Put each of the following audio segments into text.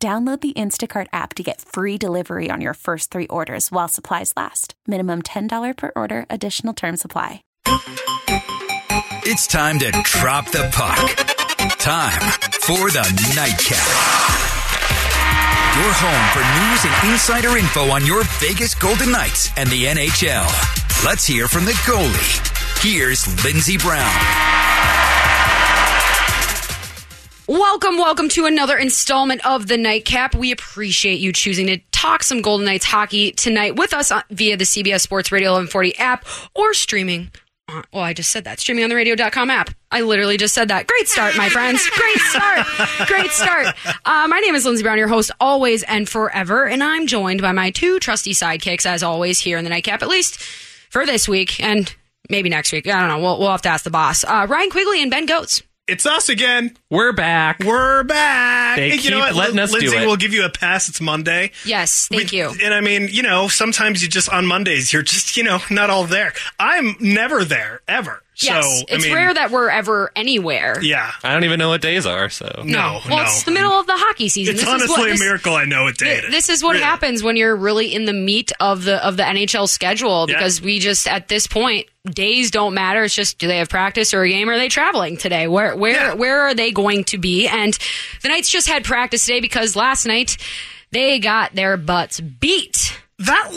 Download the Instacart app to get free delivery on your first three orders while supplies last. Minimum $10 per order, additional term supply. It's time to drop the puck. Time for the Knight Cap. Your home for news and insider info on your Vegas Golden Knights and the NHL. Let's hear from the goalie. Here's Lindsey Brown. Welcome, welcome to another installment of the Knight Cap. We appreciate you choosing to talk some Golden Knights hockey tonight with us via the CBS Sports Radio 1140 app or streaming. Well, I just said that. Streaming on the radio.com app. I literally just said that. Great start, my friends. Great start. Great start. Uh, my name is Lindsey Brown, your host always and forever, and I'm joined by my two trusty sidekicks, as always, here in the Knight Cap, at least for this week and maybe next week. I don't know. We'll, we'll have to ask the boss. Uh, Ryan Quigley and Ben Gotz. It's us again. We're back. We're back. They Hey, you keep know what? letting Lin- us do it. we'll give you a pass. It's Monday. Yes, thank We- you. And I mean, you know, sometimes you just on Mondays you're just you know not all there. I'm never there ever. Yes, so it's I mean, rare that we're ever anywhere. Yeah. I don't even know what days are, so. No. Well, no. it's the middle of the hockey season. It's This is honestly what- this- a miracle. I know what day it is. This is what Really. happens when you're really in the meat of the of the NHL schedule Yeah. because we just at this point days don't matter. It's just do they have practice or a game? Are they traveling today? Where where Yeah. where are they going to be? And the Knights just had practice today because last night they got their butts beat. That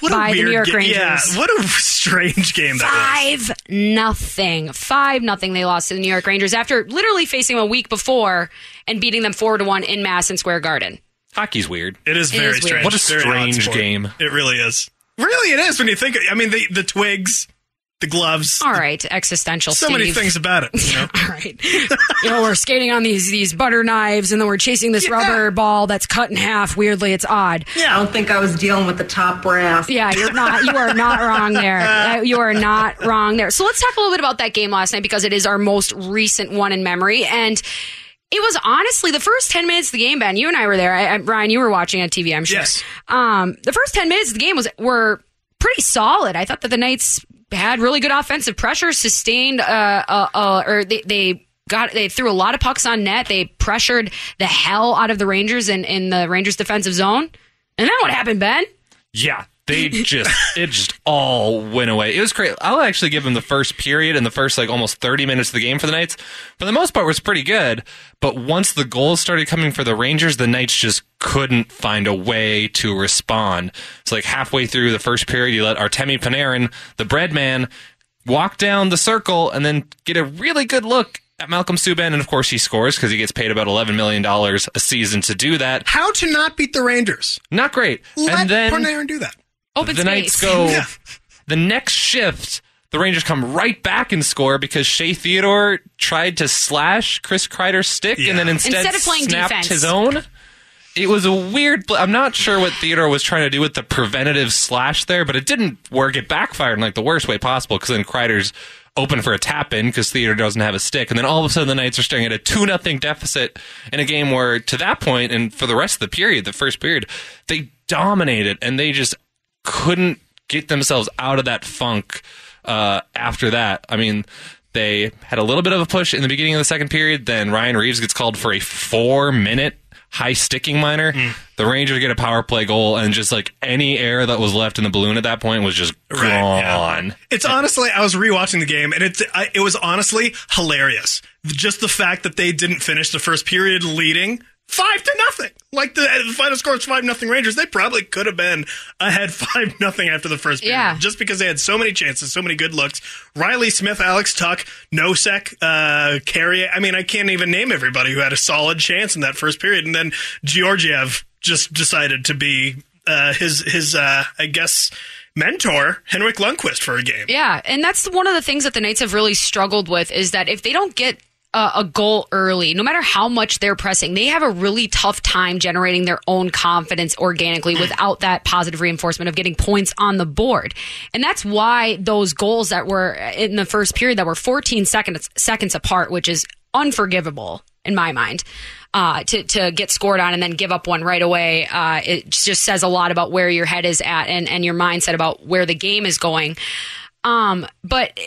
what By a the weird New York Rangers. Yeah, what a strange game that was. Five nothing. Five nothing they lost to the New York Rangers after literally facing them a week before and beating them four to one in Madison Square Garden. Hockey's weird. It is It very is weird. strange. What a Very odd strange sport. game. It really is. Really, it is when you think. I mean, the the twigs, the gloves. All right, existential. so many things about it. You know? All right. you know, we're skating on these these butter knives, and then we're chasing this Yeah. rubber ball that's cut in half. Weirdly, it's odd. yeah. I don't think I was dealing with the top brass. Yeah, you're not. You are not wrong there. You are not wrong there. So let's talk a little bit about that game last night because it is our most recent one in memory, and it was honestly the first ten minutes of the game. Ben, you and I were there. I, I, Ryan, you were watching on TV. I'm sure. Yes. Um, the first ten minutes of the game was were pretty solid. I thought that the Knights had really good offensive pressure, sustained, uh, uh, uh or they, they got they threw a lot of pucks on net. They pressured the hell out of the Rangers in, in the Rangers defensive zone. And then what happened, Ben? Yeah. They just, it just all went away. It was great. I'll actually give them the first period and the first like almost 30 minutes of the game for the Knights. For the most part, was pretty good. But once the goals started coming for the Rangers, the Knights just couldn't find a way to respond. So like halfway through the first period, you let Artemi Panarin, the bread man, walk down the circle and then get a really good look at Malcolm Subban. And of course he scores because he gets paid about $11 million a season to do that. How to not beat the Rangers? Not great. Let and then Panarin do that. Open the space. Knights go Yeah. the next shift. The Rangers come right back and score because Shea Theodore tried to slash Chris Kreider's stick Yeah. and then instead, Instead of playing snapped defense. his own. It was a weird. pl- I'm not sure what Theodore was trying to do with the preventative slash there, but it didn't work. It backfired in like the worst way possible because then Kreider's open for a tap in because Theodore doesn't have a stick, and then all of a sudden the Knights are staring at a two nothing deficit in a game where to that point and for the rest of the period, the first period, they dominated and they just couldn't get themselves out of that funk uh, after that. I mean, they had a little bit of a push in the beginning of the second period. Then Ryan Reaves gets called for a four minute high sticking minor. The Rangers get a power play goal, and just like any air that was left in the balloon at that point was just Right, yeah. gone. It's honestly, I was rewatching the game, and it's I, it was honestly hilarious. Just the fact that they didn't finish the first period leading five to nothing. Like the, the final score is five nothing Rangers. They probably could have been ahead five nothing after the first period, Yeah. just because they had so many chances, so many good looks. Riley Smith, Alex Tuch, Nosek, uh, Carey. I mean, I can't even name everybody who had a solid chance in that first period, and then Georgiev just decided to be uh, his his uh, I guess mentor Henrik Lundqvist for a game. Yeah, and that's one of the things that the Knights have really struggled with is that if they don't get a, a goal early, no matter how much they're pressing, they have a really tough time generating their own confidence organically without that positive reinforcement of getting points on the board. And that's why those goals that were in the first period that were 14 seconds seconds apart, which is unforgivable in my mind. Uh, to to get scored on and then give up one right away, uh, it just says a lot about where your head is at and, and your mindset about where the game is going. Um, but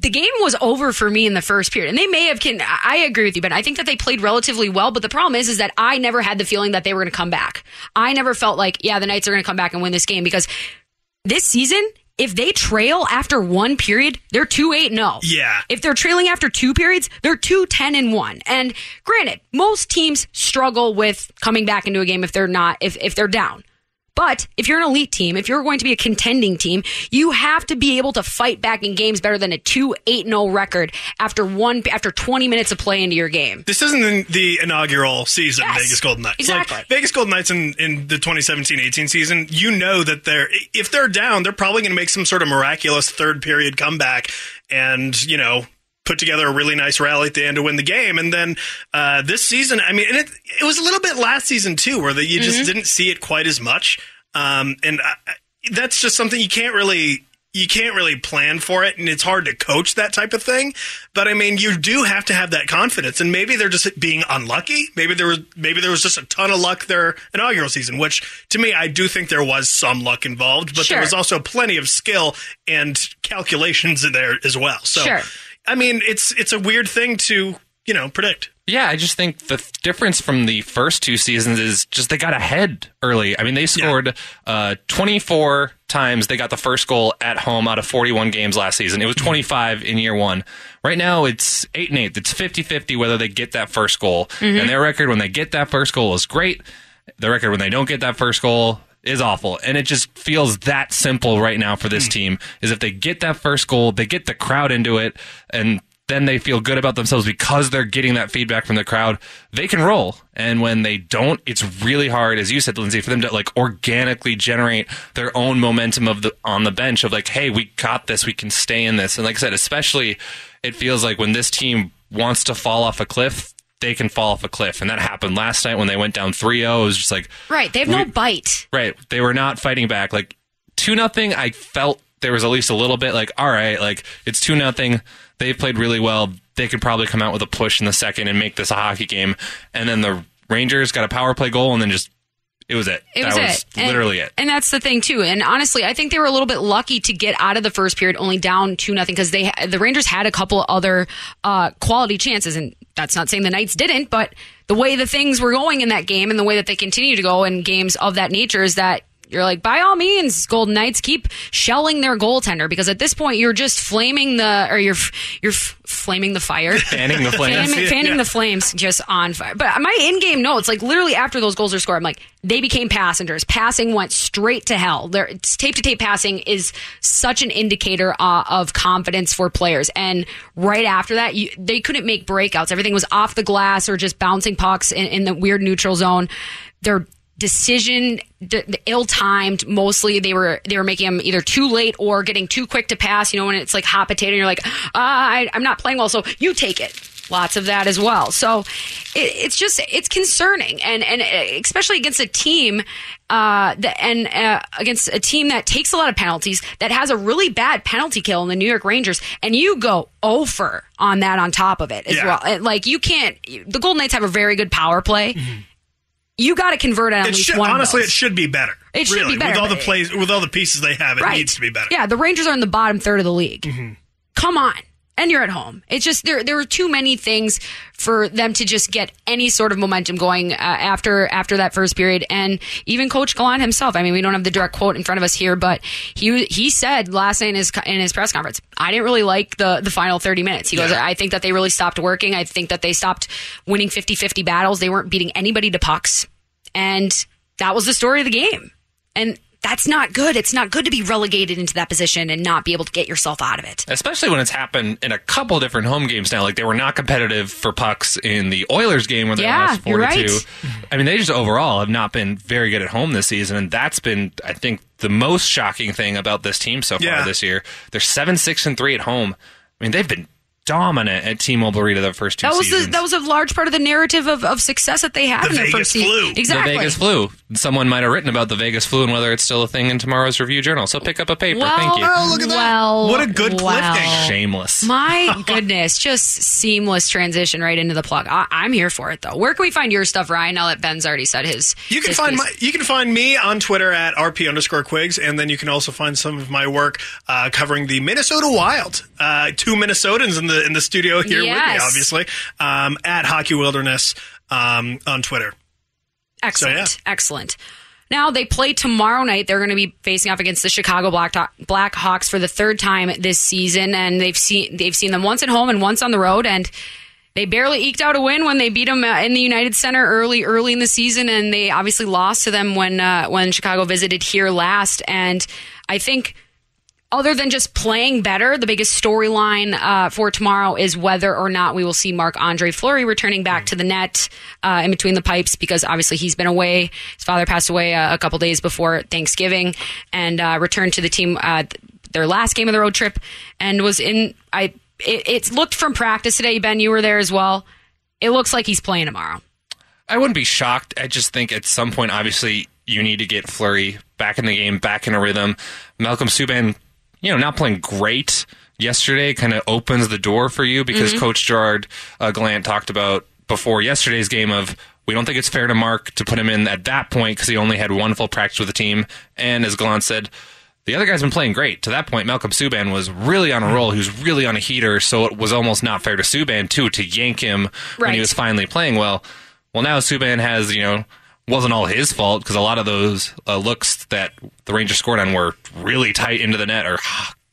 the game was over for me in the first period, and they may have. Can I agree with you, but I think that they played relatively well. But the problem is, is that I never had the feeling that they were going to come back. I never felt like, yeah, the Knights are going to come back and win this game because this season, if they trail after one period, they're 2 8 0. Yeah. If they're trailing after two periods, they're 2 10 and 1. And granted, most teams struggle with coming back into a game if they're not, if, if they're down. But if you're an elite team, if you're going to be a contending team, you have to be able to fight back in games better than a 2 8 0 record after one after 20 minutes of play into your game. This isn't the, inaugural season, Yes, Vegas Golden Knights. exactly. Like, Vegas Golden Knights in, in the 2017-18 season, you know that they're if they're down, they're probably going to make some sort of miraculous third period comeback, and you know put together a really nice rally at the end to win the game. And then uh, this season, I mean, and it it was a little bit last season too, where the, you just Mm-hmm. didn't see it quite as much. Um, and I, I- that's just something you can't really you can't really plan for it and it's hard to coach that type of thing but i mean you do have to have that confidence and maybe they're just being unlucky maybe there was maybe there was just a ton of luck their inaugural season which to me i do think there was some luck involved but Sure. there was also plenty of skill and calculations in there as well so Sure. I mean it's it's a weird thing to you know predict Yeah, I just think the difference from the first two seasons is just they got ahead early. I mean, they scored uh, 24 times. They got the first goal at home out of 41 games last season. It was 25 in year one. Right now, it's 8 and 8. It's 50 50 whether they get that first goal. And their record when they get that first goal is great. The record when they don't get that first goal is awful. And it just feels that simple right now for this hmm. team is if they get that first goal, they get the crowd into it and then they feel good about themselves because they're getting that feedback from the crowd. They can roll. And when they don't, it's really hard, as you said, Lindsey, for them to like organically generate their own momentum of the on the bench of like, hey, we got this, we can stay in this. And like I said, especially it feels like when this team wants to fall off a cliff, they can fall off a cliff. And that happened last night when they went down 3-0. It was just like Right. They have no bite. Right. They were not fighting back. Like two nothing, I felt there was at least a little bit like, all right, like it's two nothing. They played really well. They could probably come out with a push in the second and make this a hockey game. And then the Rangers got a power play goal and then just it was it. It that was, was it. And- literally it. And that's the thing too. And honestly, I think they were a little bit lucky to get out of the first period only down two nothing because they the Rangers had a couple other uh, quality chances, and that's not saying the Knights didn't, but the way the things were going in that game and the way that they continue to go in games of that nature is that. You're like, by all means, Golden Knights keep shelling their goaltender because at this point you're just flaming the, or you're you're f- flaming the fire, Fanning the flames. fanning, fanning the flames just on fire. But my in-game notes, like literally after those goals are scored, I'm like, they became passengers. Passing went straight to hell. Their tape to tape passing is such an indicator uh, of confidence for players. And right after that, you, they couldn't make breakouts. Everything was off the glass or just bouncing pucks in, in the weird neutral zone. Their decision the, the ill-timed mostly they were they were making them either too late or getting too quick to pass you know when it's like hot potato and you're like uh, I, i'm not playing well so you take it. Lots of that as well. So it, it's just it's concerning and and especially against a team uh that and uh, against a team that takes a lot of penalties that has a really bad penalty kill in the new york rangers and you go over on that on top of it as Yeah. well. And, like you can't the golden knights have a very good power play you got to convert on at It least should, one honestly, it should be better. It should be better, with all the plays, with all the pieces they have. It Right. needs to be better. Yeah, the Rangers are in the bottom third of the league. Mm-hmm. Come on. And you're at home. It's just there. There are too many things for them to just get any sort of momentum going uh, after after that first period. And even Coach Gallant himself. I mean, we don't have the direct quote in front of us here, but he he said last night in his in his press conference, I didn't really like the the final 30 minutes. He goes, I think that they really stopped working. I think that they stopped winning 50-50 battles. They weren't beating anybody to pucks, and that was the story of the game. And that's not good. It's not good to be relegated into that position and not be able to get yourself out of it. Especially when it's happened in a couple different home games now. Like they were not competitive for pucks in the Oilers game when they Yeah, lost you're 42. right. I mean, they just overall have not been very good at home this season. And that's been, I think, the most shocking thing about this team so far Yeah. this year. They're 7 6 and 3 at home. I mean, they've been dominant at T-Mobile Arena the first two That was seasons. the, that was a large part of the narrative of, of success that they had The in their Vegas first season. flu. Exactly. The Vegas flu. Someone might have written about the Vegas flu and whether it's still a thing in tomorrow's review journal. So pick up a paper. Well, Thank you. Oh, look at that. well, What a good well. cliffhanger. Shameless. My goodness, just seamless transition right into the plug. I, I'm here for it though. Where can we find your stuff, Ryan? Now that Ben's already said his. You can his find piece. my, you can find me on Twitter at rp underscore quigs, and then you can also find some of my work uh, covering the Minnesota Wild. Uh, two Minnesotans in the in the studio here with me, obviously, um, at Hockey Wilderness um, on Twitter. Excellent. So, Excellent. Now they play tomorrow night. They're going to be facing off against the Chicago Black Blackhawks for the third time this season, and they've seen they've seen them once at home and once on the road, and they barely eked out a win when they beat them uh, in the United Center early early in the season, and they obviously lost to them when uh, when Chicago visited here last. And I think other than just playing better, the biggest storyline uh, for tomorrow is whether or not we will see Marc Andre Fleury returning back to the net uh, in between the pipes because obviously he's been away. His father passed away uh, a couple days before Thanksgiving and uh, returned to the team uh, their last game of the road trip and was in. I it, looked from practice today. Ben, you were there as well. It looks like he's playing tomorrow. I wouldn't be shocked. I just think at some point, obviously, you need to get Fleury back in the game, back in a rhythm. Malcolm Subban, you know, not playing great yesterday kind of opens the door for you because Coach Gerard uh, Gallant talked about before yesterday's game of we don't think it's fair to Mark to put him in at that point because he only had one full practice with the team. And as Gallant said, the other guy's been playing great. To that point, Malcolm Subban was really on a roll. He was really on a heater, so it was almost not fair to Subban too to yank him when he was finally playing well. Well, now Subban has you know wasn't all his fault because a lot of those uh, looks that the Rangers scored on were really tight into the net or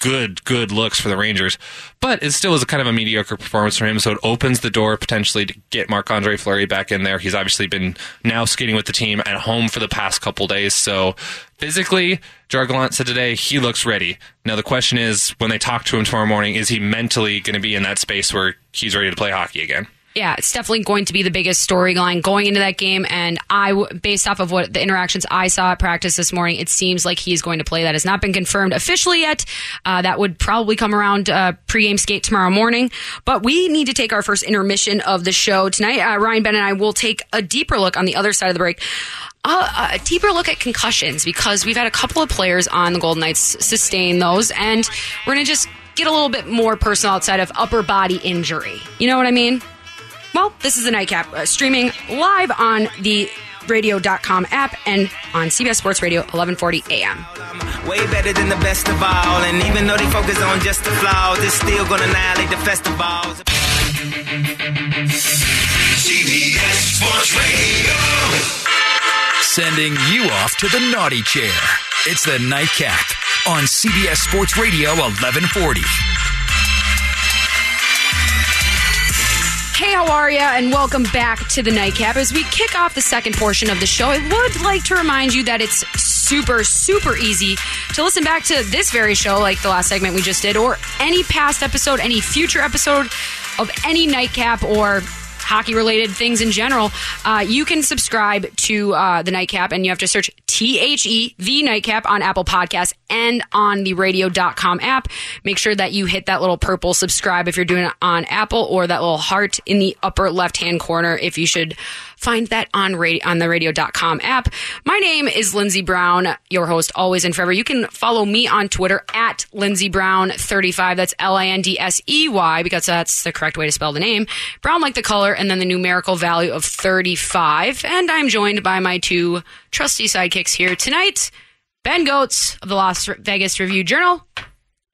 good good looks for the Rangers. But it still was a kind of a mediocre performance from him, so it opens the door potentially to get Marc Andre Fleury back in there. He's obviously been now skating with the team at home for the past couple days, so physically, Gerard Gallant said today he looks ready. Now the question is, when they talk to him tomorrow morning, is he mentally going to be in that space where he's ready to play hockey again? Yeah, it's definitely going to be the biggest storyline going into that game. And I, based off of what the interactions I saw at practice this morning, it seems like he's going to play. That has not been confirmed officially yet. Uh, that would probably come around uh, pregame skate tomorrow morning. But we need to take our first intermission of the show tonight. Uh, Ryan Ben and I will take a deeper look on the other side of the break. Uh, a deeper look at concussions because we've had a couple of players on the Golden Knights sustain those, and we're gonna just get a little bit more personal outside of upper body injury. You know what I mean? Well, this is the Knight Cap uh, streaming live on the radio.com app and on CBS Sports Radio 1140 AM. Way better than the best of all. And even though they focus on just the flaws, it's still gonna annihilate the festivals. CBS Sports Radio. Sending you off to the naughty chair. It's the Knight Cap on CBS Sports Radio 1140. Hey, how are you? And welcome back to the Knight Cap. As we kick off the second portion of the show, I would like to remind you that it's super, super easy to listen back to this very show, like the last segment we just did, or any past episode, any future episode of any Knight Cap or hockey related things in general, uh, you can subscribe to uh, the Knight Cap and you have to search T H E, the Knight Cap, on Apple Podcasts and on the radio.com app. Make sure that you hit that little purple subscribe if you're doing it on Apple or that little heart in the upper left hand corner if you should find that on radio, on the radio.com app. My name is Lindsey Brown, your host always and forever. You can follow me on Twitter at Lindsey Brown 35. That's L I N D S E Y because that's the correct way to spell the name. Brown like the color and then the numerical value of 35. And I'm joined by my two trusty sidekicks here tonight. Ben Gotz of the Las Vegas Review Journal.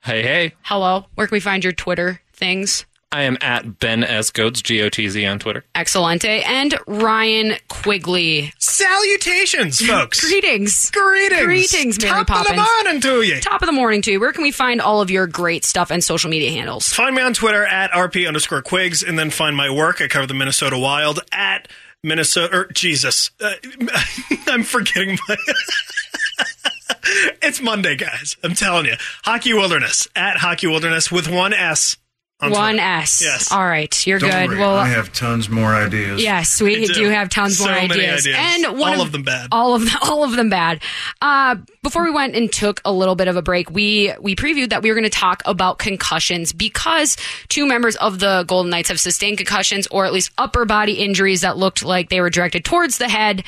Hey, hey. Hello. Where can we find your Twitter things? I am at Ben S. Gotz, G O T Z on Twitter. Excelente. And Ryan Quigley. Salutations, folks. Greetings. Greetings. Greetings, Mary Top of the morning to you. Top of the morning to you. Where can we find all of your great stuff and social media handles? Find me on Twitter at RP underscore Quigs, and then find my work. I cover the Minnesota Wild at Minnesota. Or Jesus, uh, I'm forgetting my. it's Monday, guys. I'm telling you. Hockey Wilderness at Hockey Wilderness with one S. on One. S. Yes. All right, you're Don't good. worry, Well, I have tons more ideas. Yes, we do. do. have tons So more ideas, ideas. and one All of them bad. All of them, all of them bad. Uh, before we went and took a little bit of a break, we we previewed that we were going to talk about concussions because two members of the Golden Knights have sustained concussions or at least upper body injuries that looked like they were directed towards the head.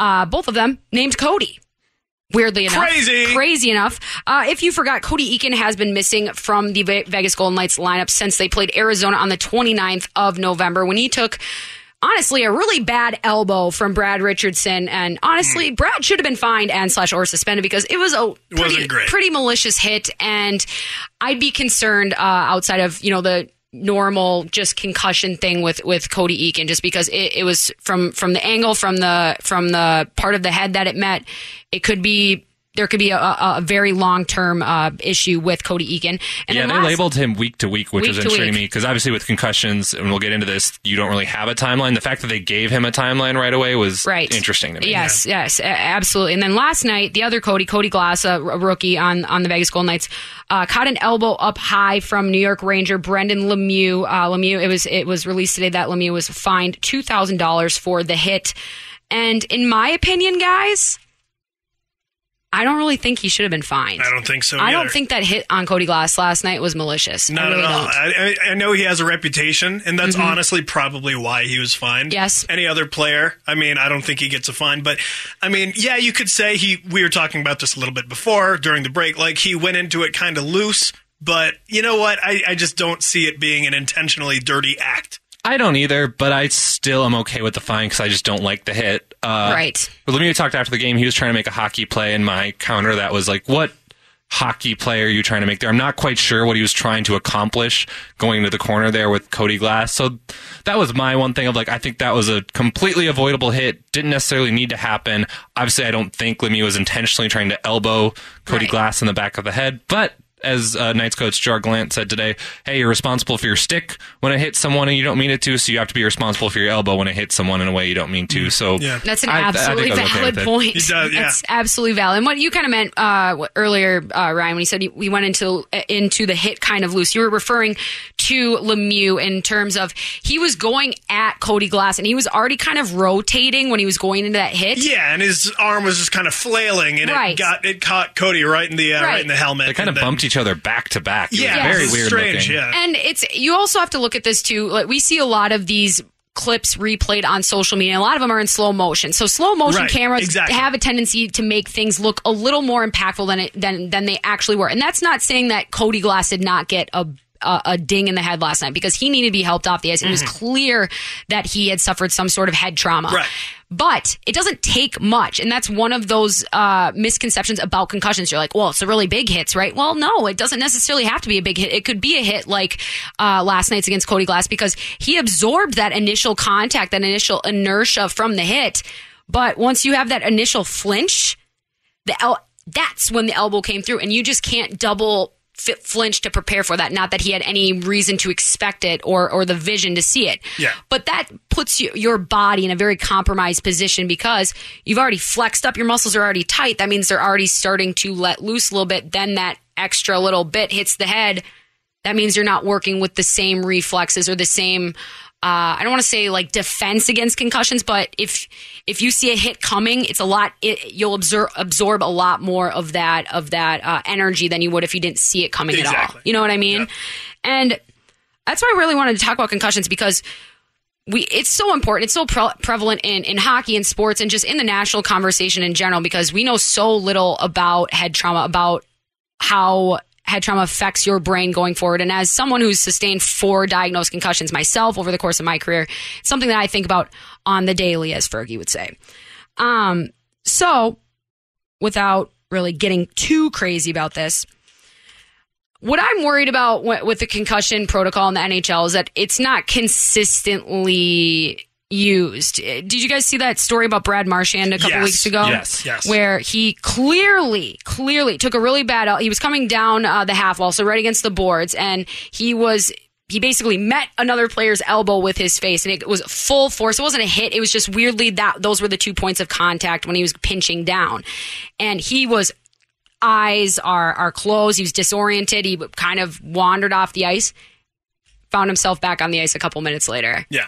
Uh, both of them named Cody. Weirdly enough, Crazy. crazy enough. Uh, if you forgot, Cody Eakin has been missing from the Vegas Golden Knights lineup since they played Arizona on the 29th of November when he took honestly a really bad elbow from Brad Richardson. And honestly, Brad should have been fined and slash or suspended because it was a pretty, pretty malicious hit. And I'd be concerned uh, outside of, you know, the normal just concussion thing with with Cody Eakin just because it, it was from from the angle from the from the part of the head that it met it could be there could be a, a, a very long term uh, issue with Cody Eakin and yeah, they last- labeled him week to week, which Week was to interesting to week. me because obviously with concussions, and we'll get into this, you don't really have a timeline. The fact that they gave him a timeline right away was right. interesting to me. Yes, yes, absolutely. And then last night, the other Cody, Cody Glass, a, a rookie on on the Vegas Golden Knights, uh, caught an elbow up high from New York Ranger Brendan Lemieux. Uh, Lemieux, it was it was released today that Lemieux was fined two thousand dollars for the hit. And in my opinion, guys, I don't really think he should have been fined. I don't think so. I don't think that hit on Cody Glass last night was malicious. I Not really at all. I, I know he has a reputation, and that's mm-hmm. honestly probably why he was fined. Yes. Any other player, I mean, I don't think he gets a fine. But I mean, yeah, you could say he. We were talking about this a little bit before during the break. Like he went into it kind of loose, but you know what? I, I just don't see it being an intentionally dirty act. I don't either, but I still am okay with the fine because I just don't like the hit. Uh, Right. But Lemieux talked after the game. He was trying to make a hockey play, and my counter that was like, "What hockey play are you trying to make there?" I'm not quite sure what he was trying to accomplish going to the corner there with Cody Glass. So that was my one thing of like, I think that was a completely avoidable hit. Didn't necessarily need to happen. Obviously, I don't think Lemieux was intentionally trying to elbow Cody Right. Glass in the back of the head, but. As uh, Knights coach Gerard Gallant said today, hey, you're responsible for your stick when it hits someone and you don't mean it to, so you have to be responsible for your elbow when it hits someone in a way you don't mean to. So Yeah. That's an I- I absolutely I was okay valid with it. point. Does, yeah. That's absolutely valid. And what you kind of meant uh, earlier, uh, Ryan, when you said we went into into the hit kind of loose, you were referring to Lemieux in terms of he was going at Cody Glass and he was already kind of rotating when he was going into that hit. Yeah, and his arm was just kind of flailing, and Right. it got it caught Cody right in the uh, right. Right. in the helmet. They kind of bumped each other back to back. It was Yeah, very weird strange. looking. Yeah, And it's you also have to look at this too. Like we see a lot of these clips replayed on social media. A lot of them are in slow motion. So slow motion Right, cameras exactly. have a tendency to make things look a little more impactful than it than than they actually were. And that's not saying that Cody Glass did not get a a, a ding in the head last night because he needed to be helped off the ice. It was clear that he had suffered some sort of head trauma. Right. But it doesn't take much. And that's one of those uh, misconceptions about concussions. You're like, well, it's a really big hits, right? Well, no, it doesn't necessarily have to be a big hit. It could be a hit like uh, last night's against Cody Glass because he absorbed that initial contact, that initial inertia from the hit. But once you have that initial flinch, the el- that's when the elbow came through, and you just can't double flinch to prepare for that. Not that he had any reason to expect it or or the vision to see it. Yeah. But that puts you, your body in a very compromised position because you've already flexed up. Your muscles are already tight. That means they're already starting to let loose a little bit. Then that extra little bit hits the head. That means you're not working with the same reflexes or the same. Uh, I don't want to say like defense against concussions, but if if you see a hit coming, it's a lot. It, you'll absorb absorb a lot more of that of that uh, energy than you would if you didn't see it coming at all. You know what I mean? Yep. And that's why I really wanted to talk about concussions because we it's so important it's so pre- prevalent in in hockey and sports and just in the national conversation in general because we know so little about head trauma about how head trauma affects your brain going forward. And as someone who's sustained four diagnosed concussions myself over the course of my career it's something that i think about on the daily as fergie would say. Um so without really getting too crazy about this what I'm worried about with the concussion protocol in the NHL is that it's not consistently used. Uh, Did you guys see that story about Brad Marchand a couple Yes, weeks ago? yes, yes. Where he clearly, clearly took a really bad. He was coming down uh, the half wall, so right against the boards, and he was. He basically met another player's elbow with his face, and it was full force. It wasn't a hit. It was just weirdly that those were the two points of contact when he was pinching down, and he was eyes are are closed. He was disoriented. He kind of wandered off the ice. found himself back on the ice a couple minutes later. Yeah.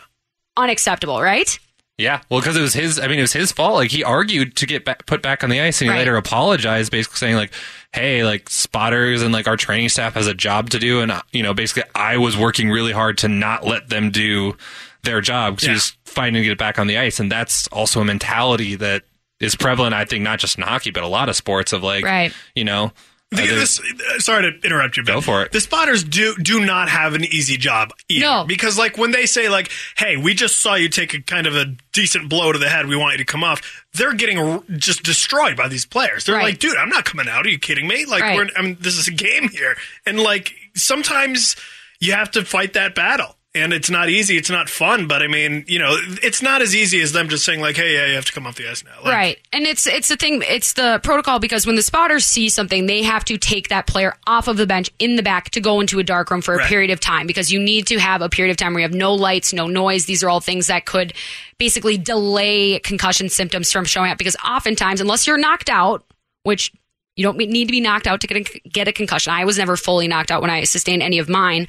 Unacceptable, right? Yeah, well, because it was his. I mean, it was his fault. Like he argued to get back, put back on the ice, and he Right. later apologized, basically saying like, "Hey, like spotters and like our training staff has a job to do, and uh, you know, basically, I was working really hard to not let them do their job because Yeah. he was fighting to get back on the ice, and that's also a mentality that is prevalent. I think not just in hockey, but a lot of sports of like, Right. you know, The, this, sorry to interrupt you. Ben. Go for it. The spotters do do not have an easy job either. No. because like when they say like, "Hey, we just saw you take a kind of a decent blow to the head. We want you to come off." They're getting r- just destroyed by these players. They're Right. like, "Dude, I'm not coming out. Are you kidding me? Like, Right. we're I mean, this is a game here, and like sometimes you have to fight that battle." And it's not easy. It's not fun, but I mean, you know, it's not as easy as them just saying like, "Hey, yeah, you have to come off the ice now." Like, right. And it's it's the thing, it's the protocol because when the spotters see something, they have to take that player off of the bench in the back to go into a dark room for a Right. period of time because you need to have a period of time where you have no lights, no noise. These are all things that could basically delay concussion symptoms from showing up because oftentimes, unless you're knocked out, which you don't need to be knocked out to get a, get a concussion. I was never fully knocked out when I sustained any of mine.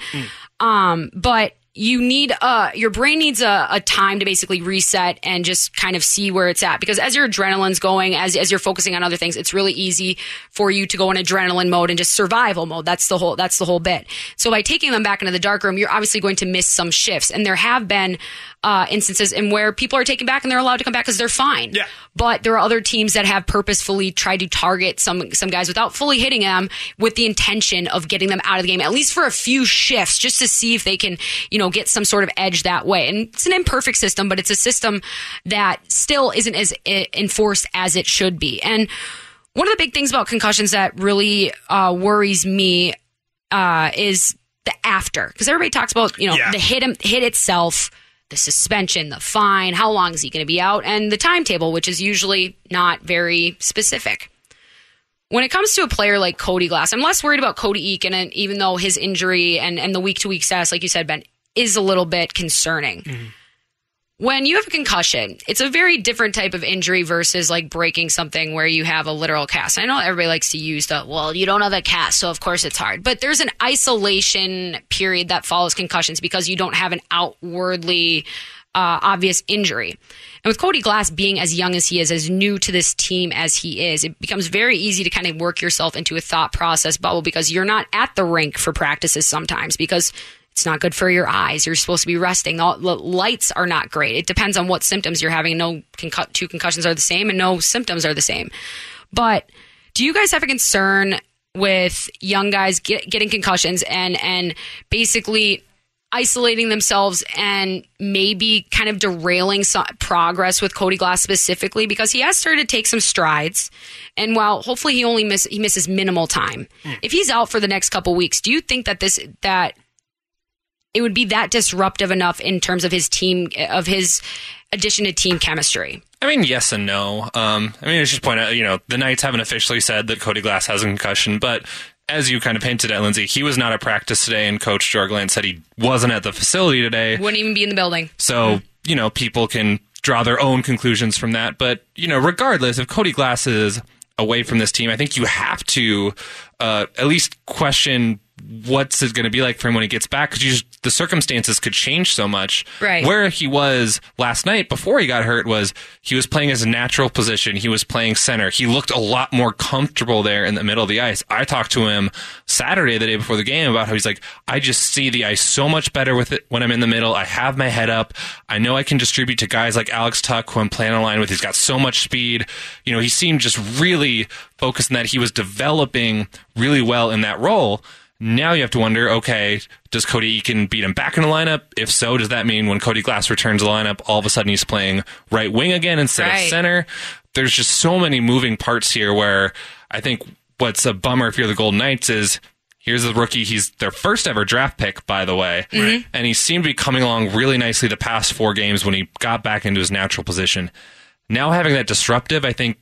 Um, but you need uh your brain needs a, a time to basically reset and just kind of see where it's at. Because as your adrenaline's going as as you're focusing on other things it's really easy for you to go in adrenaline mode and just survival mode. That's the whole that's the whole bit. So by taking them back into the dark room you're obviously going to miss some shifts. And there have been uh, instances in where people are taken back and they're allowed to come back because they're fine. Yeah. but there are other teams that have purposefully tried to target some some guys without fully hitting them with the intention of getting them out of the game at least for a few shifts just to see if they can you know get some sort of edge that way. And it's an imperfect system but it's a system that still isn't as eh, enforced as it should be. And one of the big things about concussions that really uh, worries me uh, is the after. Because everybody talks about you know Yeah. the hit hit itself the suspension the fine how long is he going to be out and the timetable which is usually not very specific. When it comes to a player like Cody Glass, I'm less worried about Cody Eakin, and even though his injury and, and the week to week status, like you said, Ben, is a little bit concerning. When you have a concussion, it's a very different type of injury versus like breaking something where you have a literal cast. I know everybody likes to use the, well, you don't have a cast, so of course it's hard. But there's an isolation period that follows concussions because you don't have an outwardly uh, obvious injury. And with Cody Glass being as young as he is, as new to this team as he is, it becomes very easy to kind of work yourself into a thought process bubble because you're not at the rink for practices sometimes because it's not good for your eyes. You're supposed to be resting. The the lights are not great. It depends on what symptoms you're having. No concu- two concussions are the same and no symptoms are the same. But do you guys have a concern with young guys get, getting concussions and and basically isolating themselves and maybe kind of derailing some progress with Cody Glass specifically because he has started to take some strides and while hopefully he only miss he misses minimal time hmm. if he's out for the next couple weeks do you think that this that it would be that disruptive enough in terms of his team of his addition to team chemistry I mean, yes and no. Um, I mean, I should point out, you know, the Knights haven't officially said that Cody Glass has a concussion, but as you kind of hinted at, Lindsey, he was not at practice today, and Coach Gerard Gallant said he wasn't at the facility today. wouldn't even be in the building So, you know, people can draw their own conclusions from that. But, you know, regardless, if Cody Glass is away from this team, I think you have to uh, at least question what's it going to be like for him when he gets back because the circumstances could change so much. Right. Where he was last night before he got hurt was he was playing his natural position. He was playing center. He looked a lot more comfortable there in the middle of the ice. I talked to him Saturday, the day before the game, about how he's like, I just see the ice so much better with it when I'm in the middle. I have my head up. I know I can distribute to guys like Alex Tuch, who I'm playing a line with. He's got so much speed. You know, he seemed just really focused in that he was developing really well in that role. Now you have to wonder, okay, does Cody Eakin beat him back in the lineup? If so, does that mean when Cody Glass returns the lineup, all of a sudden he's playing right wing again instead Right. of center? There's just so many moving parts here where I think what's a bummer if you're the Golden Knights is here's the rookie. He's their first ever draft pick, by the way. Mm-hmm. And he seemed to be coming along really nicely the past four games when he got back into his natural position. Now having that disruptive, I think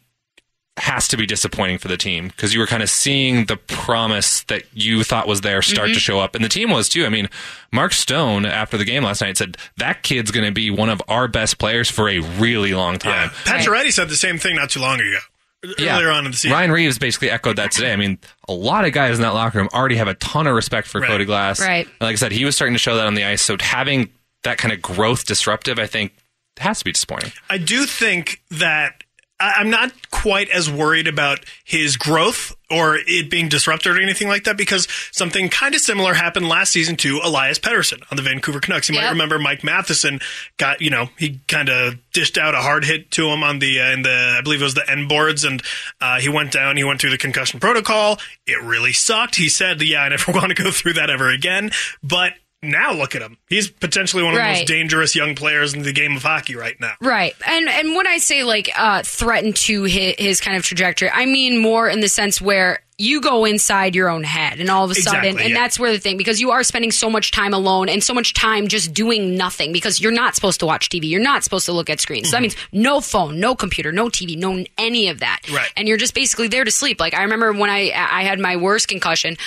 has to be disappointing for the team because you were kind of seeing the promise that you thought was there start to mm-hmm. show up. And the team was too. I mean, Mark Stone after the game last night said that kid's going to be one of our best players for a really long time. Yeah. Pacioretty said the same thing not too long ago. earlier on in the season. Ryan Reaves basically echoed that today. I mean, a lot of guys in that locker room already have a ton of respect for Right. Cody Glass. Right. And like I said, he was starting to show that on the ice. So having that kind of growth disruptive, I think, has to be disappointing. I do think that I- I'm not quite as worried about his growth or it being disrupted or anything like that because something kind of similar happened last season to Elias Pettersson on the Vancouver Canucks. You might remember Mike Matheson got, you know, he kind of dished out a hard hit to him on the, uh, in the, I believe it was the end boards and uh, he went down, he went through the concussion protocol. It really sucked. He said, yeah, I never want to go through that ever again. But now look at him. He's potentially one of the most dangerous young players in the game of hockey right now. Right. And and when I say like uh threaten to his, his kind of trajectory, I mean more in the sense where you go inside your own head and all of a sudden Exactly, and yeah. that's where the thing because you are spending so much time alone and so much time just doing nothing because you're not supposed to watch TV. You're not supposed to look at screens. So that means no phone, no computer, no TV, no any of that. Right. And you're just basically there to sleep. Like I remember when I I had my worst concussion,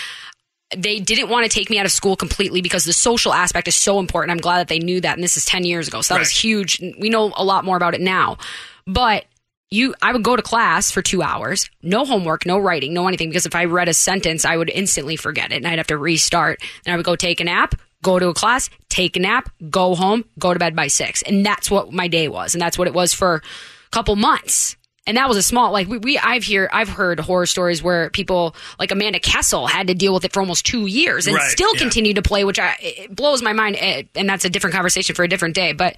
they didn't want to take me out of school completely because the social aspect is so important. I'm glad that they knew that. And this is 10 years ago. So that was huge. We know a lot more about it now. But you, I would go to class for two hours, no homework, no writing, no anything. Because if I read a sentence, I would instantly forget it and I'd have to restart. Then I would go take a nap, go to a class, take a nap, go home, go to bed by six. And that's what my day was. And that's what it was for a couple months. And that was a small, like we, we I've hear, I've heard horror stories where people like Amanda Kessel had to deal with it for almost two years and Right, still yeah. continue to play, which I, it blows my mind. eh, And that's a different conversation for a different day. But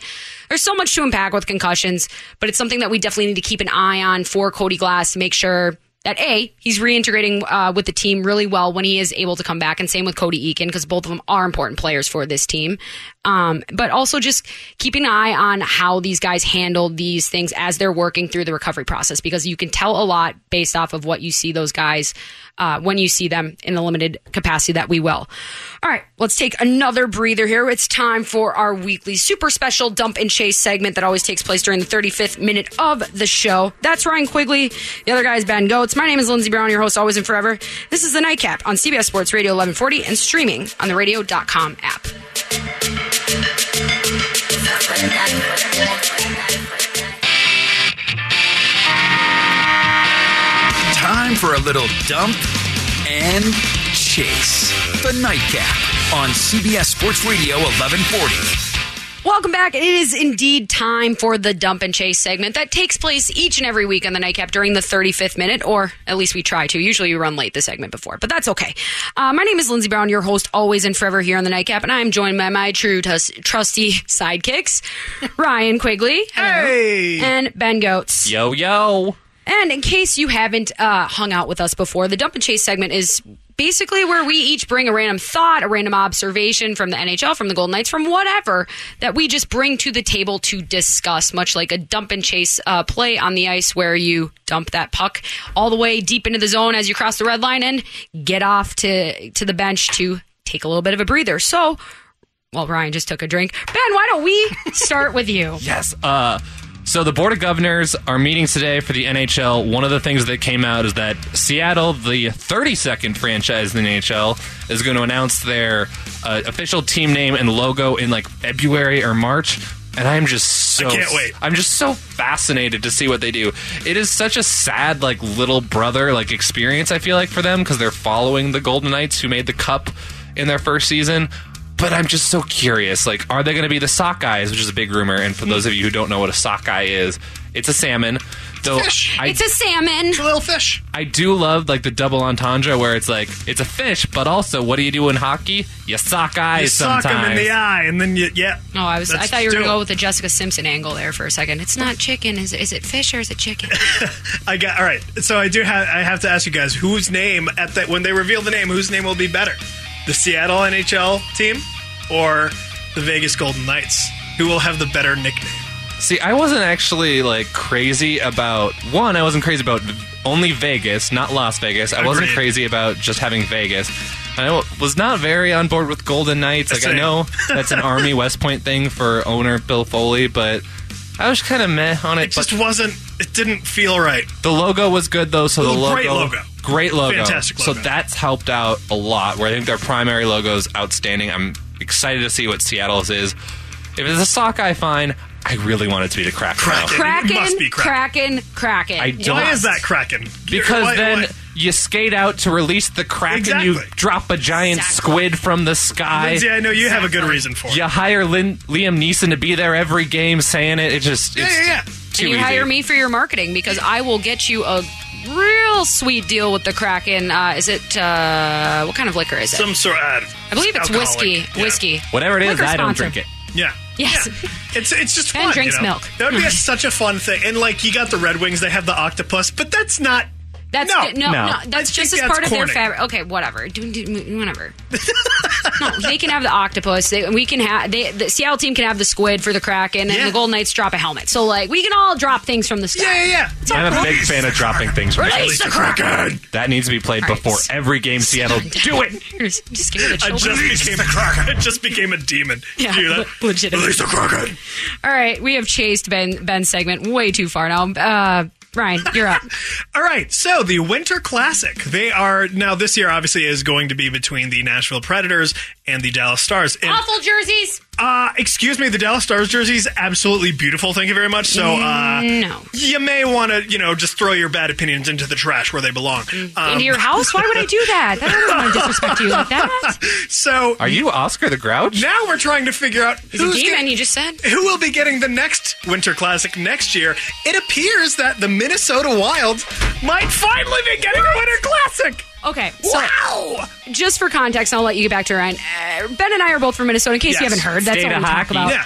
there's so much to unpack with concussions, but it's something that we definitely need to keep an eye on for Cody Glass to make sure that A, he's reintegrating uh, with the team really well when he is able to come back. And same with Cody Eakin, because both of them are important players for this team. Um, but also just keeping an eye on how these guys handle these things as they're working through the recovery process, because you can tell a lot based off of what you see those guys uh, when you see them in the limited capacity that we will. All right, let's take another breather here. It's time for our weekly super special dump and chase segment that always takes place during the 35th minute of the show. That's Ryan Quigley. The other guy is Ben Gotz. My name is Lindsey Brown, your host always and forever. This is the Knight Cap on CBS Sports Radio 1140 and streaming on the radio.com app. Time for a little dump and chase. The Knight Cap on CBS Sports Radio 1140. Welcome back. It is indeed time for the dump and chase segment that takes place each and every week on the Knight Cap during the 35th minute, or at least we try to. Usually we run late the segment before, but that's okay. Uh, my name is Lindsey Brown, your host always and forever here on the Knight Cap, and I am joined by my true tus- trusty sidekicks, Ryan Quigley Hey! and Ben Gotz. Yo, yo. And in case you haven't uh, hung out with us before, the dump and chase segment is basically where we each bring a random thought, a random observation from the NHL, from the Golden Knights, from whatever that we just bring to the table to discuss, much like a dump and chase uh, play on the ice where you dump that puck all the way deep into the zone as you cross the red line and get off to to the bench to take a little bit of a breather. So, well, Ryan just took a drink. Ben, why don't we start with you? Yes. Uh, so the Board of Governors are meeting today for the NHL. One of the things that came out is that Seattle, the 32nd franchise in the NHL, is going to announce their uh, official team name and logo in like February or March. And I'm just so I can't wait. I'm just so fascinated to see what they do. It is such a sad like little brother like experience. I feel like for them because they're following the Golden Knights who made the Cup in their first season. But I'm just so curious. Like, are they going to be the sockeyes, which is a big rumor? And for hmm. those of you who don't know what a sockeye is, it's a salmon. Though Fish. I, It's a salmon. It's a little fish. I do love like the double entendre where it's like it's a fish, but also what do you do in hockey? You sock eyes You sock sometimes. him in the eye, and then you, yeah. Oh, I was. I thought you were going to go with the Jessica Simpson angle there for a second. It's not chicken. Is it, is it fish or is it chicken? I got all right. So I do have. I have to ask you guys whose name at that when they reveal the name, whose name will be better, the Seattle NHL team or the Vegas Golden Knights? Who will have the better nickname? See, I wasn't actually like crazy about one. I wasn't crazy about only Vegas, not Las Vegas. I wasn't Agreed. crazy about just having Vegas. I was not very on board with Golden Knights. Like I know that's an Army West Point thing for owner Bill Foley, but I was kind of meh on it. It just wasn't. It didn't feel right. the logo was good though, so the It was a logo, great logo. great logo, Fantastic So that's helped out a lot. Where I think their primary logo is outstanding. I'm excited to see what Seattle's is. If it's a sockeye, fine. I really want it to be the Kraken. though. Kraken. Kraken, It must be Kraken, Kraken. I don't- Why is that Kraken? Because Why- then why- you skate out to release the Kraken, you drop a giant Exactly. squid from the sky. Lindsey, I know you have a good reason for it. You hire Lin- Liam Neeson to be there every game saying it. It just Yeah, yeah, yeah. Too and you easy. hire me for your marketing because I will get you a real sweet deal with the Kraken. Uh, is it uh, what kind of liquor is it? Some sort of. I believe it's alcoholic. whiskey. Yeah. Whiskey. Whatever it is, Liquor I don't sponsor. drink it. Yeah. Yes. Yeah. It's it's just And fun. drinks you know? milk. That would be a, such a fun thing. And like you got the Red Wings, they have the octopus, but that's not. That's No. no, no, No. that's I just as that's part of their fabric. Okay, whatever. Do, do, whatever. no, they can have the octopus. They, we can have they, the Seattle team can have the squid for the Kraken, and Yeah. the Golden Knights drop a helmet. So like we can all drop things from the sky. Yeah, yeah, yeah. I'm a big fan of dropping things. From Release the Kraken. that needs to be played All right. before every game. Seattle, do it. Just just give me the I just became a Kraken. I just became a demon. Yeah, Did you hear that? le- Release the Kraken. All right, we have chased Ben Ben's segment way too far now. Uh, Ryan, you're up. All right, so the Winter Classic. They are now this year obviously is going to be between the Nashville Predators and the Dallas Stars. And Awful jerseys. Uh excuse me, the Dallas Stars jersey is absolutely beautiful. Thank you very much. So uh No. you may want to, you know, just throw your bad opinions into the trash where they belong. Um, Into your house? Why would I do that? I don't want to disrespect you like that. so Are you Oscar the Grouch? now we're trying to figure out He's a who's demon, get- you just said. who will be getting the next Winter Classic next year. It appears that the Minnesota Wild might finally be getting a Winter Classic. Okay, so Wow! just for context, I'll let you get back to Ryan. Uh, ben and I are both from Minnesota. In case you haven't heard, that's State what we of talk about. Yeah.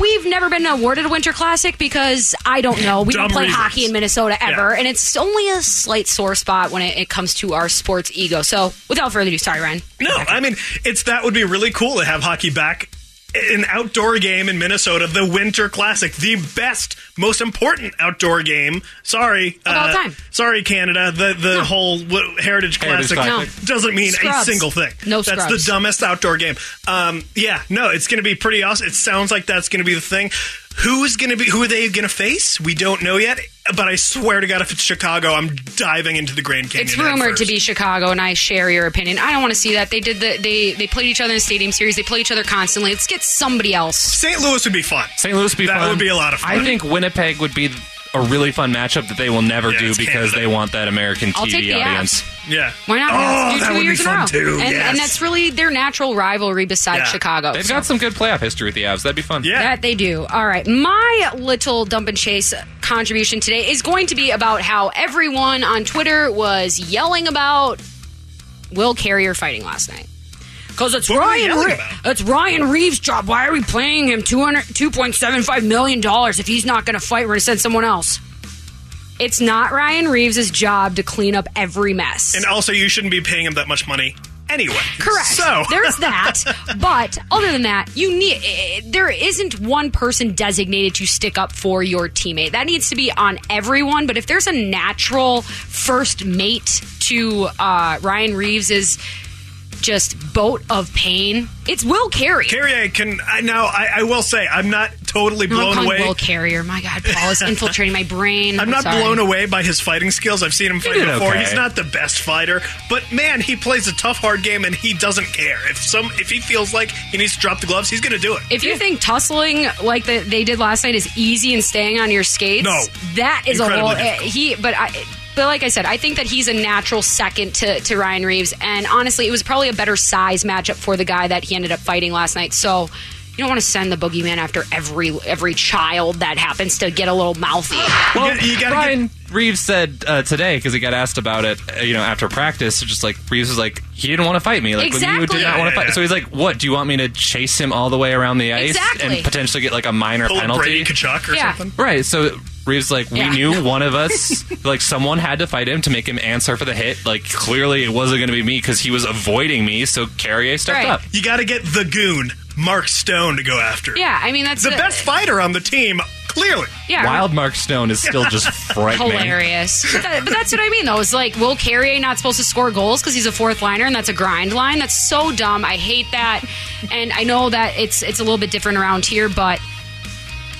We've never been awarded a Winter Classic because I don't know. We don't play reasons. hockey in Minnesota ever, Yeah. and it's only a slight sore spot when it, it comes to our sports ego. So, without further ado, sorry, Ryan. No, I mean it's that would be really cool to have hockey back. An outdoor game in Minnesota, the Winter Classic, the best, most important outdoor game. Sorry, uh, Of all time. Sorry, Canada. The the whole what, Heritage, Heritage Classic Classic. doesn't mean Scrubs. a single thing. No that's scrubs. the dumbest outdoor game. Um, yeah, no, it's going to be pretty awesome. It sounds like that's going to be the thing. Who's going to be? Who are they going to face? We don't know yet. But I swear to God, if it's Chicago, I'm diving into the Grand Canyon. It's head rumored to be Chicago, and I share your opinion. I don't want to see that. They did the they they played each other in the stadium series. They play each other constantly. Let's get somebody else. St. Louis would be fun. St. Louis would be That fun. would be a lot of fun. I think Winnipeg would be a really fun matchup that they will never Yeah, do it's because Canada. they want that American I'll TV take the audience. Avs. Yeah. Why not? Oh, do that two would be years in a fun row. too. And, yes. and that's really their natural rivalry besides Yeah. Chicago. They've So- got some good playoff history with the Avs. That'd be fun. Yeah. That they do. All right. My little dump and chase contribution today is going to be about how everyone on Twitter was yelling about Will Carrier fighting last night. Because it's What Ryan, Re- it's Ryan Reaves' job. Why are we paying him $200 $2.75 million if he's not going to fight? We're going to send someone else. It's not Ryan Reaves' job to clean up every mess. And also, you shouldn't be paying him that much money anyway. Correct. So there's that. But other than that, you need eh, there isn't one person designated to stick up for your teammate. That needs to be on everyone. But if there's a natural first mate to uh, Ryan Reaves's just boat of pain, it's Will Carey. Carrier can. I now. I, I will say, I'm not totally No, I'm blown away. Will Carrier. My God, Paul is infiltrating my brain. I'm not sorry. blown away by his fighting skills. I've seen him fight did before. okay. He's not the best fighter, but man, he plays a tough, hard game, and he doesn't care. If some, if he feels like he needs to drop the gloves, he's going to do it. If you think tussling like the, they did last night is easy and staying on your skates, No. that is a whole. Incredibly eh, He, but I. But like I said, I think that he's a natural second to, to Ryan Reaves, and honestly, it was probably a better size matchup for the guy that he ended up fighting last night. So you don't want to send the boogeyman after every every child that happens to get a little mouthy. Well, You- you gotta Ryan Reaves said uh, today because he got asked about it, uh, you know, after practice. Just like Reaves was like, he didn't want to fight me. Like when you did not want Yeah, to fight. yeah. So he's like, what? Do you want me to chase him all the way around the ice Exactly. and potentially get like a minor Pull penalty? Brady Tkachuk or Yeah. something. Right. So Reaves like, we Yeah. knew one of us, like someone had to fight him to make him answer for the hit. Like clearly it wasn't going to be me because he was avoiding me. So Carrier stepped Right. up. You got to get the goon, Mark Stone, to go after. Yeah, I mean that's the a- best fighter on the team, clearly. Yeah, Wild Mark Stone is still just frightening. hilarious. But, that- but that's what I mean, though. Is like Will Carrier not supposed to score goals because he's a fourth liner and that's a grind line. That's so dumb. I hate that. And I know that it's it's a little bit different around here, but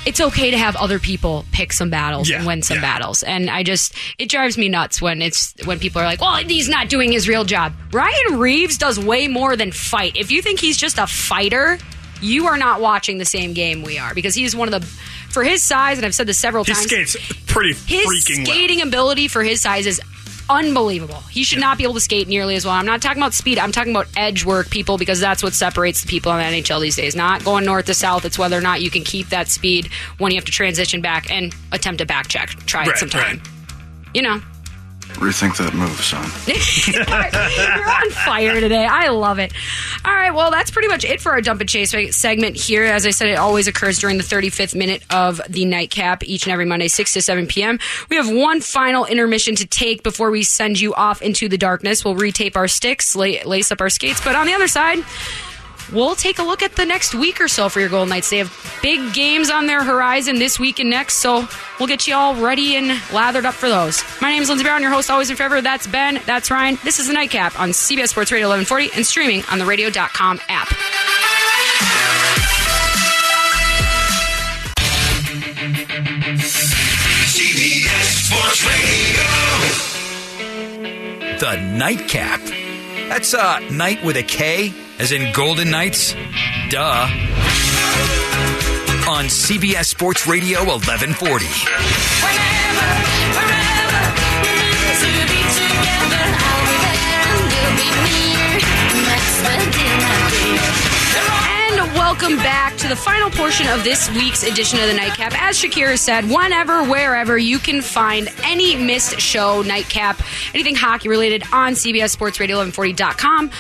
it's okay to have other people pick some battles Yeah, and win some yeah. battles. And I just it drives me nuts when it's when people are like, "Well, he's not doing his real job." Ryan Reaves does way more than fight. If you think he's just a fighter, you are not watching the same game we are because he's one of the for his size, and I've said this several He times. skates pretty his freaking well. skating ability for his size is unbelievable. He should not be able to skate nearly as well. I'm not talking about speed. I'm talking about edge work, people, because that's what separates the people in the NHL these days. Not going north to south. It's whether or not you can keep that speed when you have to transition back and attempt a back check. Try it Right, sometime. You know. Rethink that move, son. You're on fire today. I love it. All right, well, that's pretty much it for our Dump and Chase segment here. As I said, it always occurs during the 35th minute of the Knight Cap each and every Monday, 6 to 7 p.m. We have one final intermission to take before we send you off into the darkness. We'll retape our sticks, la- lace up our skates, but on the other side, we'll take a look at the next week or so for your Golden Knights. They have big games on their horizon this week and next, so we'll get you all ready and lathered up for those. My name is Lindsey Brown, your host always in favor. That's Ben. That's Ryan. This is the Knight Cap on CBS Sports Radio 1140 and streaming on the radio.com app. CBS Sports Radio. The Knight Cap. That's uh, night with a K, as in Golden Knights. Duh. On CBS Sports Radio 1140. And welcome back to the final portion of this week's edition of the Knight Cap. As Shakira said, whenever, wherever you can find any missed show, Knight Cap, anything hockey related on CBS Sports Radio 1140.com,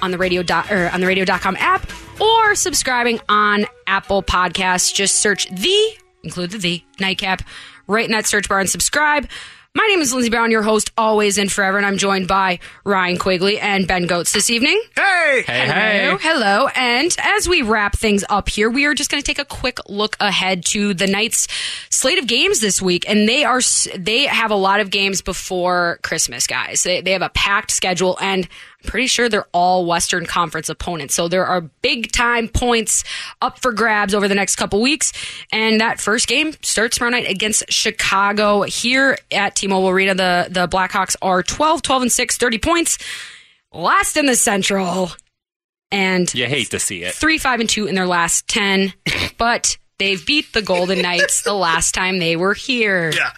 on the radio dot, or on the radio.com app, or subscribing on Apple Podcasts. Just search the, include the the, Knight Cap, right in that search bar and subscribe. My name is Lindsey Brown, your host always and forever, and I'm joined by Ryan Quigley and Ben Gotz this evening. Hey! Hey, Hello, hey. hello. And as we wrap things up here, we are just going to take a quick look ahead to the Knights' slate of games this week, and they are they have a lot of games before Christmas, guys. They, they have a packed schedule, and I'm pretty sure they're all Western Conference opponents. So there are big time points up for grabs over the next couple weeks, and that first game starts tomorrow night against Chicago here at T-Mobile Arena. The the Blackhawks are 12, 12 and 6, 30 points. Last in the Central and You hate to see it. three, five, and two in their last ten, but they've beat the Golden Knights the last time they were here. Yeah.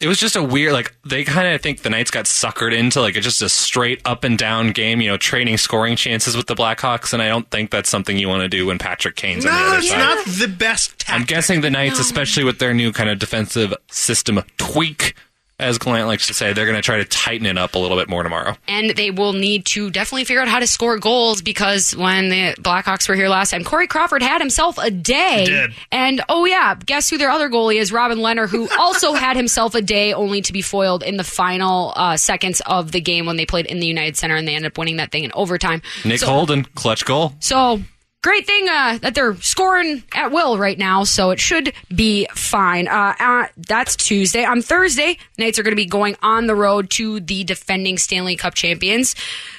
It was just a weird, like, they kind of think the Knights got suckered into, like, just a straight up and down game, you know, trading scoring chances with the Blackhawks, and I don't think that's something you want to do when Patrick Kane's on the No, other it's side. not the best tactic. I'm guessing the Knights, especially with their new kind of defensive system tweak, as Gallant likes to say, they're going to try to tighten it up a little bit more tomorrow. And they will need to definitely figure out how to score goals because when the Blackhawks were here last time, Corey Crawford had himself a day. He did. And oh yeah, guess who their other goalie is? Robin Lehner, who also had himself a day, only to be foiled in the final uh, seconds of the game when they played in the United Center and they ended up winning that thing in overtime. Nick So- Holden, clutch goal. So great thing uh, that they're scoring at will right now, so it should be fine. Uh, uh, that's Tuesday. On Thursday, Knights are going to be going on the road to the defending Stanley Cup champions.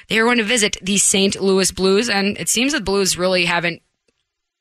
They are going to visit the St. Louis Blues, and it seems the Blues really haven't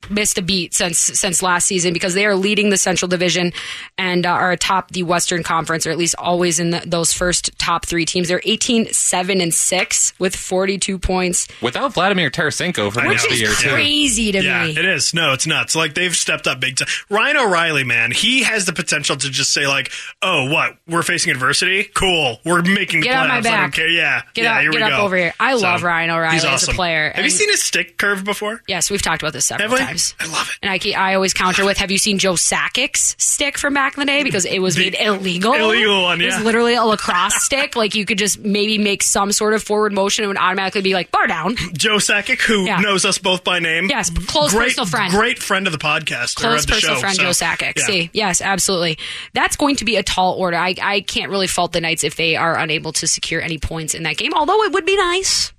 missed a beat since since last season because they are leading the Central Division and uh, are atop the Western Conference, or at least always in the, those first top three teams. They're 18, 7, and 6 with 42 points, Without Vladimir Tarasenko for I most the year, is too. crazy to Yeah, me. it is. No, it's nuts. Like they've stepped up big time. Ryan O'Reilly, man, he has the potential to just say like, "Oh, what? We're facing adversity. Cool. We're making the Get on my playoffs. I don't back. care. Yeah, Get yeah. up- here get we up go. over here. I love Ryan O'Reilly he's as a player, Have you seen his stick curve before? Yes, we've talked about this several Have we? Times. I love it. And I, keep, I always counter with, have you seen Joe Sakic's stick from back in the day? Because it was made illegal. illegal one, It was literally a lacrosse stick. Like you could just maybe make some sort of forward motion and it would automatically be like, bar down. Joe Sakic, who Yeah. knows us both by name. Yes, close great, personal friend. Great friend of the podcast. or Close of the personal show, friend so, Joe Sakic. yeah. See, yes, absolutely. That's going to be a tall order. I, I can't really fault the Knights if they are unable to secure any points in that game, although it would be nice.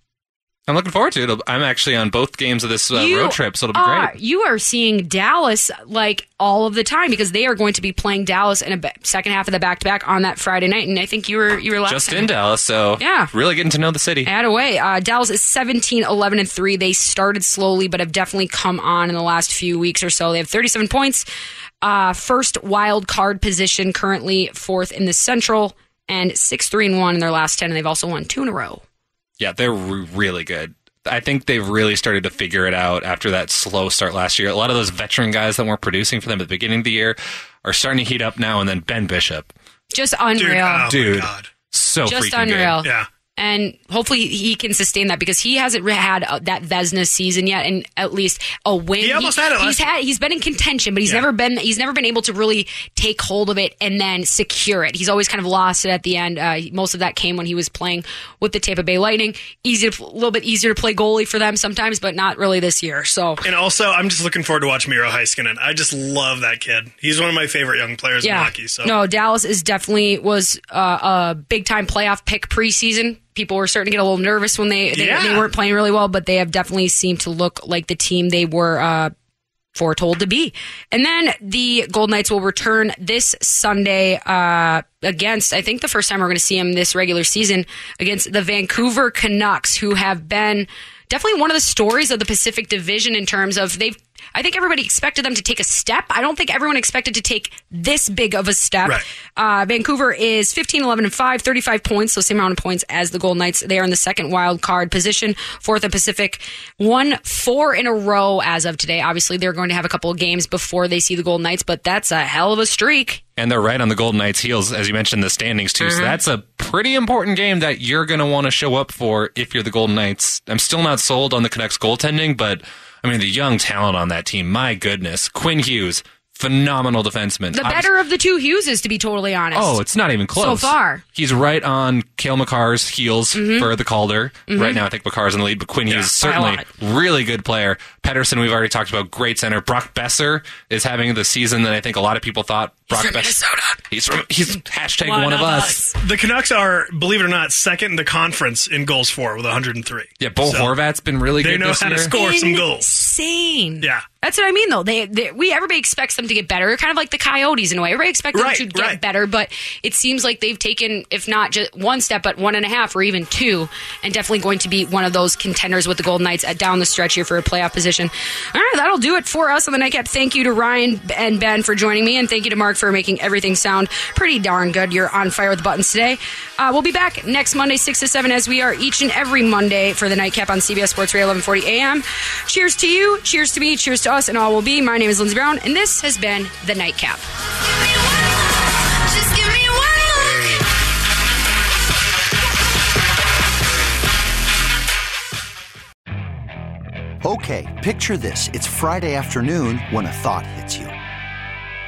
I'm looking forward to it. I'm actually on both games of this uh, road trip, so it'll be are- great. You are seeing Dallas like all of the time because they are going to be playing Dallas in a second half of the back to back on that Friday night, and I think you were you were last Just in Dallas, so Yeah. really getting to know the city. Add away. Uh, Dallas is 17, 11, and 3. They started slowly, but have definitely come on in the last few weeks or so. They have 37 points. Uh, first wild card position, currently fourth in the Central, and 6 3 and 1 in their last 10. And they've also won two in a row. Yeah, they're re- really good. I think they've really started to figure it out after that slow start last year. A lot of those veteran guys that weren't producing for them at the beginning of the year are starting to heat up now. And then Ben Bishop, Just Dude, unreal. oh my Dude. God. so Just freaking unreal. good. Yeah. And hopefully he can sustain that because he hasn't had uh, that Vezina season yet, and at least a win. He almost had it He's last had. He's been in contention, but he's Yeah. never been. He's never been able to really take hold of it and then secure it. He's always kind of lost it at the end. Uh, most of that came when he was playing with the Tampa Bay Lightning. Easy, to, a little bit easier to play goalie for them sometimes, but not really this year. So And also, I'm just looking forward to watch Miro Heiskanen. I just love that kid. He's one of my favorite young players in hockey. So No, Dallas is definitely was uh, a big time playoff pick preseason. People were starting to get a little nervous when they they, Yeah. they weren't playing really well, but they have definitely seemed to look like the team they were uh, foretold to be. And then the Gold Knights will return this Sunday uh, against, I think the first time we're going to see them this regular season, against the Vancouver Canucks, who have been definitely one of the stories of the Pacific Division in terms of they've. I think everybody expected them to take a step. I don't think everyone expected to take this big of a step. Right. Uh, Vancouver is 15, 11, and 5, 35 points, so same amount of points as the Golden Knights. They are in the second wild card position, fourth in Pacific. Won four in a row as of today. Obviously, they're going to have a couple of games before they see the Golden Knights, but that's a hell of a streak. And they're right on the Golden Knights' heels, as you mentioned, the standings too. Mm-hmm. So that's a pretty important game that you're going to want to show up for if you're the Golden Knights. I'm still not sold on the Canucks goaltending, but I mean the young talent on that team. My goodness, Quinn Hughes, phenomenal defenseman. The better of the two Hugheses, to be totally honest. Oh, it's not even close. So far. He's right on Cale Makar's heels Mm-hmm. for the Calder. Right now, I think McCarr's in the lead, but Quinn Hughes is a certainly really good player. Pettersson, we've already talked about, great center. Brock Boeser is having the season that I think a lot of people thought Brock from Boeser. Minnesota. He's from, he's hashtag one, of us. the Canucks are, believe it or not, second in the conference in goals for with 103. Yeah, Bo So, Horvat's been really good. They good know this how to year. score some goals. Insane. Yeah. That's what I mean, though. They, they we everybody expects them to get better. They're kind of like the Coyotes in a way. Everybody expects them Right, to get right. better, but it seems like they've taken, if not just one step, but one and a half or even two, and definitely going to be one of those contenders with the Golden Knights at down the stretch here for a playoff position. All right, that'll do it for us on the Knight Cap. Thank you to Ryan and Ben for joining me, and thank you to Mark for making everything sound pretty darn good. You're on fire with the buttons today. Uh, we'll be back next Monday, six to seven, as we are each and every Monday for the Knight Cap on CBS Sports Radio 1140 AM. Cheers to you, cheers to me, cheers to us, and all will be. My name is Lindsey Brown, and this has been the Knight Cap. Just give me one look. Okay, picture this. It's Friday afternoon when a thought hits you.